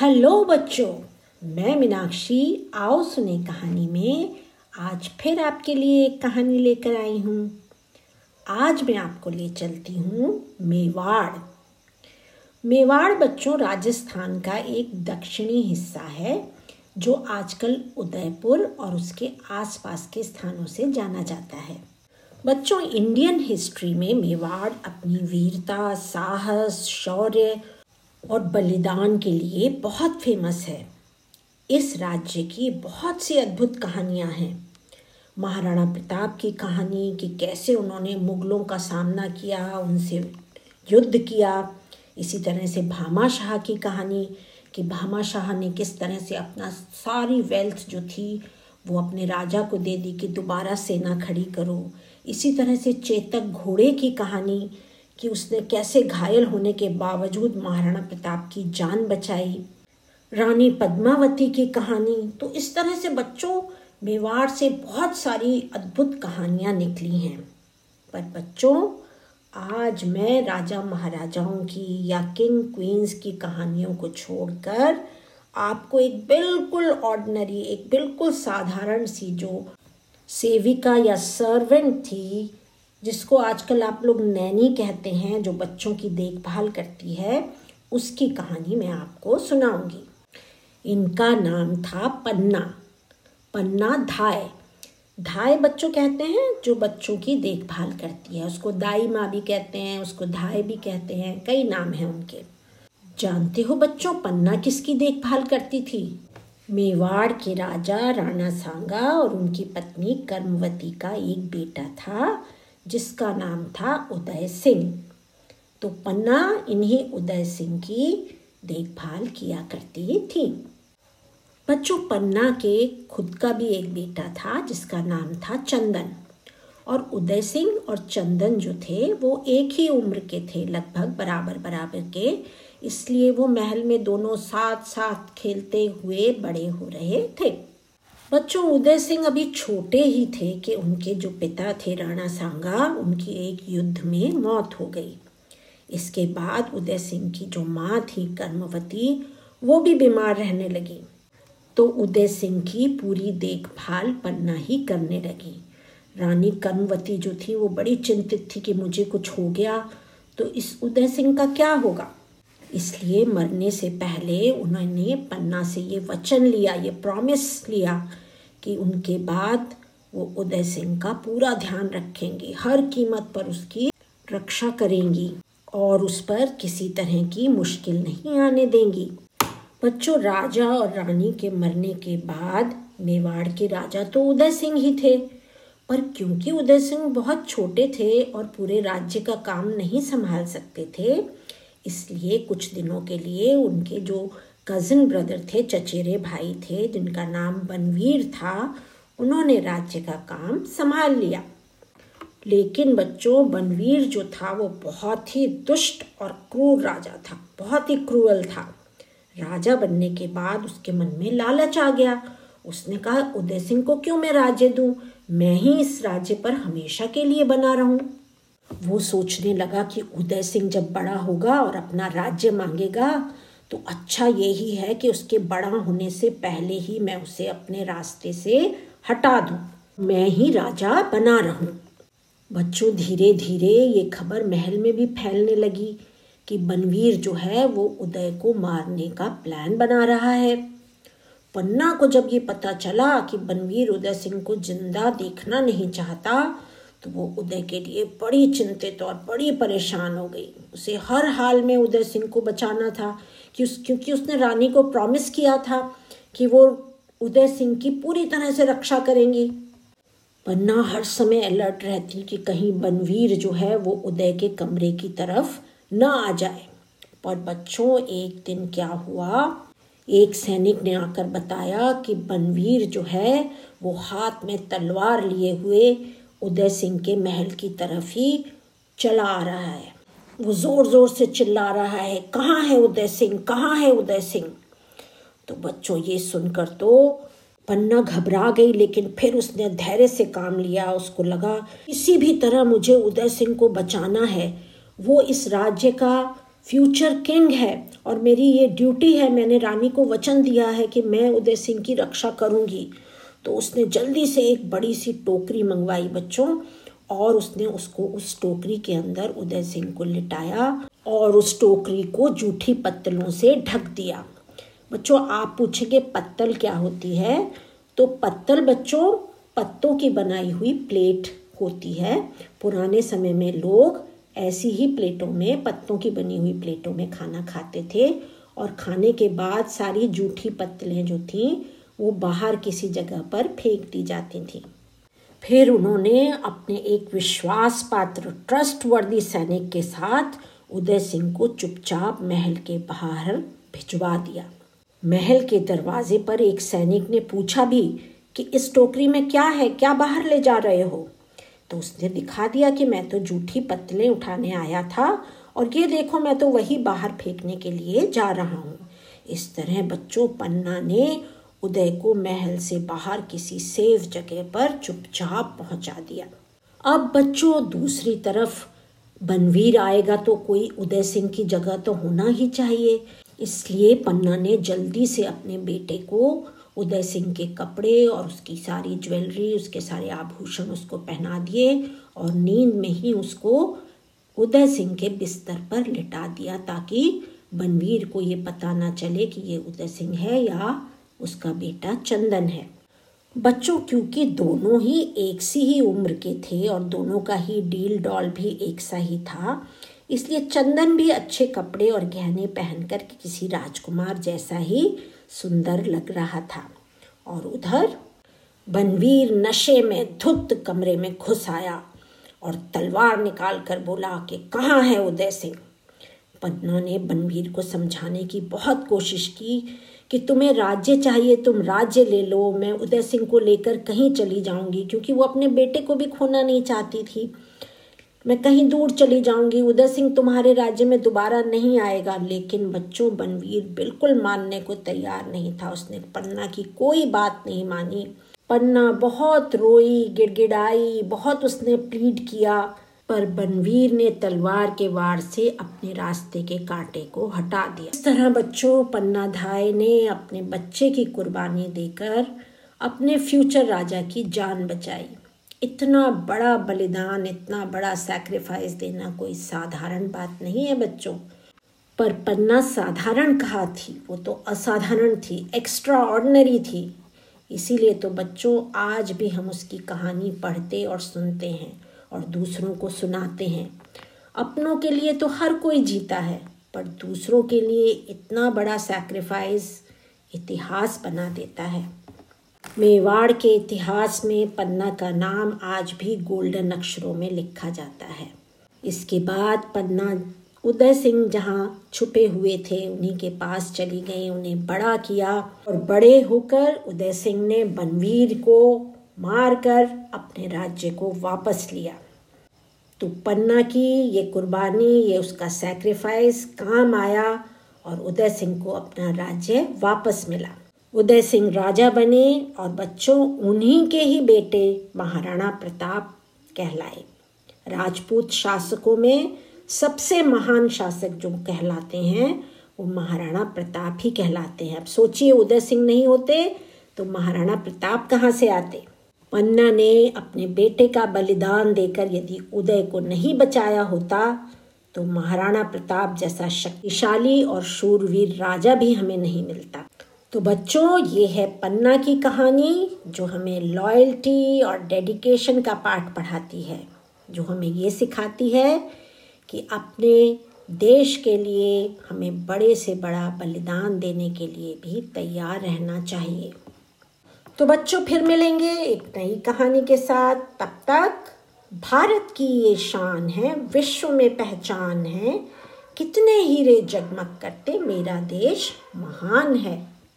Hello बच्चों, मैं मीनाक्षी आओ सुने कहानी में। आज फिर आपके लिए एक कहानी लेकर आई हूँ। आज मैं आपको ले चलती हूँ मेवाड़। मेवाड़ बच्चों, राजस्थान का एक दक्षिणी हिस्सा है, जो आजकल उदयपुर और उसके आसपास के स्थानों से जाना जाता है। बच्चों, इंडियन हिस्ट्री में मेवाड़ अपनी वीरता, साहस, शौर्य और बलिदान के लिए बहुत फ़ेमस है। इस राज्य की बहुत सी अद्भुत कहानियाँ हैं। महाराणा प्रताप की कहानी कि कैसे उन्होंने मुगलों का सामना किया, उनसे युद्ध किया, इसी तरह से भामा शाह की कहानी कि भामा शाह ने किस तरह से अपना सारी वेल्थ जो थी, वो अपने राजा को दे दी कि दोबारा सेना खड़ी करो। इसी तरह से चेतक घोड़े की कहानी कि उसने कैसे घायल होने के बावजूद महाराणा प्रताप की जान बचाई। रानी पद्मावती की कहानी तो इस तरह से बच्चों मेवाड़ से बहुत सारी अद्भुत कहानियाँ निकली हैं। पर बच्चों, आज मैं राजा महाराजाओं की या किंग क्वींस की कहानियों को छोड़कर आपको एक बिल्कुल ऑर्डनरी एक बिल्कुल साधारण सी जो सेविका या सर्वेंट थी जिसको आजकल आप लोग नैनी कहते हैं, जो बच्चों की देखभाल करती है, उसकी कहानी मैं आपको सुनाऊँगी। इनका नाम था पन्ना। पन्ना धाय। धाय बच्चों कहते हैं, जो बच्चों की देखभाल करती है। उसको दाई माँ भी कहते हैं, उसको धाय भी कहते हैं, कई नाम हैं उनके। जानते हो बच्चों, पन्ना किसकी देखभाल करती थी? मेवाड़ के राजा राणा सांगा और उनकी पत्नी कर्मवती का एक बेटा था जिसका नाम था उदय सिंह। तो पन्ना इन्हीं उदय सिंह की देखभाल किया करती थी। बच्चों, पन्ना के खुद का भी एक बेटा था, जिसका नाम था चंदन। और उदय सिंह और चंदन जो थे, वो एक ही उम्र के थे, लगभग बराबर बराबर के। इसलिए वो महल में दोनों साथ साथ खेलते हुए बड़े हो रहे थे। बच्चों, उदय सिंह अभी छोटे ही थे कि उनके जो पिता थे राणा सांगा, उनकी एक युद्ध में मौत हो गई। इसके बाद उदय सिंह की जो माँ थी कर्मवती, वो भी बीमार रहने लगी। तो उदय सिंह की पूरी देखभाल पन्ना ही करने लगी। रानी कर्मवती जो थी, वो बड़ी चिंतित थी कि मुझे कुछ हो गया तो इस उदय सिंह का क्या होगा? इसलिए मरने से पहले उन्होंने पन्ना से ये वचन लिया, ये प्रॉमिस लिया कि उनके बाद वो उदय सिंह का पूरा ध्यान रखेंगी, हर कीमत पर उसकी रक्षा करेंगी और उस पर किसी तरह की मुश्किल नहीं आने देंगी। बच्चों, राजा और रानी के मरने के बाद मेवाड़ के राजा तो उदय सिंह ही थे। पर क्योंकि उदय सिंह बहुत छोटे थे और पूरे राज्य का काम नहीं संभाल सकते थे इसलिए कुछ दिनों के लिए उनके जो कज़न ब्रदर थे, चचेरे भाई थे, जिनका नाम बनवीर था, उन्होंने राज्य का काम संभाल लिया। लेकिन बच्चों, बनवीर जो था, वो बहुत ही दुष्ट और क्रूर राजा था, बहुत ही क्रूअल था। राजा बनने के बाद उसके मन में लालच आ गया। उसने कहा, उदय सिंह को क्यों मैं राज्य दूँ? मैं ही इस राज्य पर हमेशा के लिए बना रहूँ। वो सोचने लगा कि उदय सिंह जब बड़ा होगा और अपना राज्य मांगेगा तो अच्छा यही है कि उसके बड़ा होने से पहले ही मैं उसे अपने रास्ते से हटा दूँ। मैं ही राजा बना रहूँ। बच्चों धीरे धीरे ये खबर महल में भी फैलने लगी कि बनवीर जो है, वो उदय को मारने का प्लान बना रहा है। पन्ना को जब ये पता चला कि बनवीर उदय सिंह को ज़िंदा देखना नहीं चाहता तो वो उदय के लिए बड़ी चिंतित और बड़ी परेशान हो गई। उसे हर हाल में उदय सिंह को बचाना था कि उस, क्योंकि उसने रानी को प्रॉमिस किया था कि वो उदय सिंह की पूरी तरह से रक्षा करेंगी। पन्ना हर समय अलर्ट रहती कि कहीं बनवीर जो है वो उदय के कमरे की तरफ़ न आ जाए। पर बच्चों, एक दिन क्या हुआ? एक सैनिक ने आकर बताया कि बनवीर जो है वो हाथ में तलवार लिए हुए उदय सिंह के महल की तरफ़ ही चला आ रहा है। वो ज़ोर ज़ोर से चिल्ला रहा है, कहाँ है उदय सिंह? कहाँ है उदय सिंह? तो बच्चों, ये सुनकर तो पन्ना घबरा गई, लेकिन फिर उसने धैर्य से काम लिया। उसको लगा किसी भी तरह मुझे उदय सिंह को बचाना है। वो इस राज्य का फ्यूचर किंग है और मेरी ये ड्यूटी है। मैंने रानी को वचन दिया है कि मैं उदय सिंह की रक्षा करूँगी। तो उसने जल्दी से एक बड़ी सी टोकरी मंगवाई बच्चों, और उसने उसको उस टोकरी के अंदर उदय सिंह को लिटाया और उस टोकरी को जूठी पत्तलों से ढक दिया। बच्चों, आप पूछेंगे पत्तल क्या होती है? तो पत्तल बच्चों, पत्तों की बनाई हुई प्लेट होती है। पुराने समय में लोग ऐसी ही प्लेटों में, पत्तों की बनी हुई प्लेटों में खाना खाते थे, और खाने के बाद सारी जूठी पत्तलें जो थीं वो बाहर किसी जगह पर फेंक दी जाती थी। फिर उन्होंने अपने एक विश्वास पात्र ट्रस्ट वर्दी सैनिक के साथ उदय सिंह को चुपचाप महल के बाहर भिजवा दिया। महल के दरवाजे पर एक सैनिक ने पूछा भी कि, इस टोकरी में क्या है? क्या बाहर ले जा रहे हो? तो उसने दिखा दिया कि, मैं तो जूठी पत्तलें उठाने आया था और ये देखो, मैं तो वही बाहर फेंकने के लिए जा रहा हूँ। इस तरह बच्चों पन्ना ने उदय को महल से बाहर किसी सेफ़ जगह पर चुपचाप पहुँचा दिया। अब बच्चों दूसरी तरफ़, बनवीर आएगा तो कोई उदय सिंह की जगह तो होना ही चाहिए। इसलिए पन्ना ने जल्दी से अपने बेटे को उदय सिंह के कपड़े और उसकी सारी ज्वेलरी, उसके सारे आभूषण उसको पहना दिए और नींद में ही उसको उदय सिंह के बिस्तर पर लिटा दिया ताकि बनवीर को ये पता ना चले कि ये उदय सिंह है या उसका बेटा चंदन है। बच्चों, क्योंकि दोनों ही एक सी ही उम्र के थे और दोनों का ही डील डॉल भी एक सा ही था, इसलिए चंदन भी अच्छे कपड़े और गहने पहनकर किसी राजकुमार जैसा ही सुंदर लग रहा था। और उधर बनवीर नशे में धुत कमरे में घुस आया और तलवार निकाल कर बोला कि कहाँ है उदय सिंह? पन्ना ने बनवीर को समझाने की बहुत कोशिश की कि तुम्हें राज्य चाहिए, तुम राज्य ले लो, मैं उदय सिंह को लेकर कहीं चली जाऊँगी, क्योंकि वो अपने बेटे को भी खोना नहीं चाहती थी। मैं कहीं दूर चली जाऊँगी, उदय सिंह तुम्हारे राज्य में दोबारा नहीं आएगा, लेकिन बच्चों बनवीर बिल्कुल मानने को तैयार नहीं था। उसने पन्ना की कोई बात नहीं मानी। पन्ना बहुत रोई, गिड़गिड़ाई, बहुत उसने प्लीड किया। पर बनवीर ने तलवार के वार से अपने रास्ते के कांटे को हटा दिया। इस तरह बच्चों पन्ना धाय ने अपने बच्चे की कुर्बानी देकर अपने फ्यूचर राजा की जान बचाई। इतना बड़ा बलिदान, इतना बड़ा सैक्रिफाइस देना कोई साधारण बात नहीं है बच्चों। पर पन्ना साधारण कहा थी, वो तो असाधारण थी एक्स्ट्रा ऑर्डनरी थी। इसीलिए तो बच्चों, आज भी हम उसकी कहानी पढ़ते और सुनते हैं। और दूसरों को सुनाते हैं। अपनों के लिए तो हर कोई जीता है, पर दूसरों के लिए इतना बड़ा सैक्रिफाइस इतिहास बना देता है। मेवाड़ के इतिहास में पन्ना का नाम आज भी गोल्डन अक्षरों में लिखा जाता है। इसके बाद पन्ना उदय सिंह जहाँ छुपे हुए थे, उन्हीं के पास चली गई, उन्हें बड़ा किया और बड़े होकर उदय सिंह ने बनवीर को मारकर अपने राज्य को वापस लिया। तो पन्ना की ये कुर्बानी, ये उसका सैक्रिफाइस काम आया और उदय सिंह को अपना राज्य वापस मिला। उदय सिंह राजा बने और बच्चों उन्हीं के ही बेटे महाराणा प्रताप कहलाए। राजपूत शासकों में सबसे महान शासक जो कहलाते हैं, वो महाराणा प्रताप ही कहलाते हैं। अब सोचिए, उदय सिंह नहीं होते तो महाराणा प्रताप कहाँ से आते? पन्ना ने अपने बेटे का बलिदान देकर यदि उदय को नहीं बचाया होता तो महाराणा प्रताप जैसा शक्तिशाली और शूरवीर राजा भी हमें नहीं मिलता। तो बच्चों, ये है पन्ना की कहानी, जो हमें लॉयल्टी और डेडिकेशन का पाठ पढ़ाती है, जो हमें ये सिखाती है कि अपने देश के लिए हमें बड़े से बड़ा बलिदान देने के लिए भी तैयार रहना चाहिए। तो बच्चों, फिर मिलेंगे एक नई कहानी के साथ। तब तक भारत की ये शान है, विश्व में पहचान है। कितने हीरे जगमग करते, मेरा देश महान है।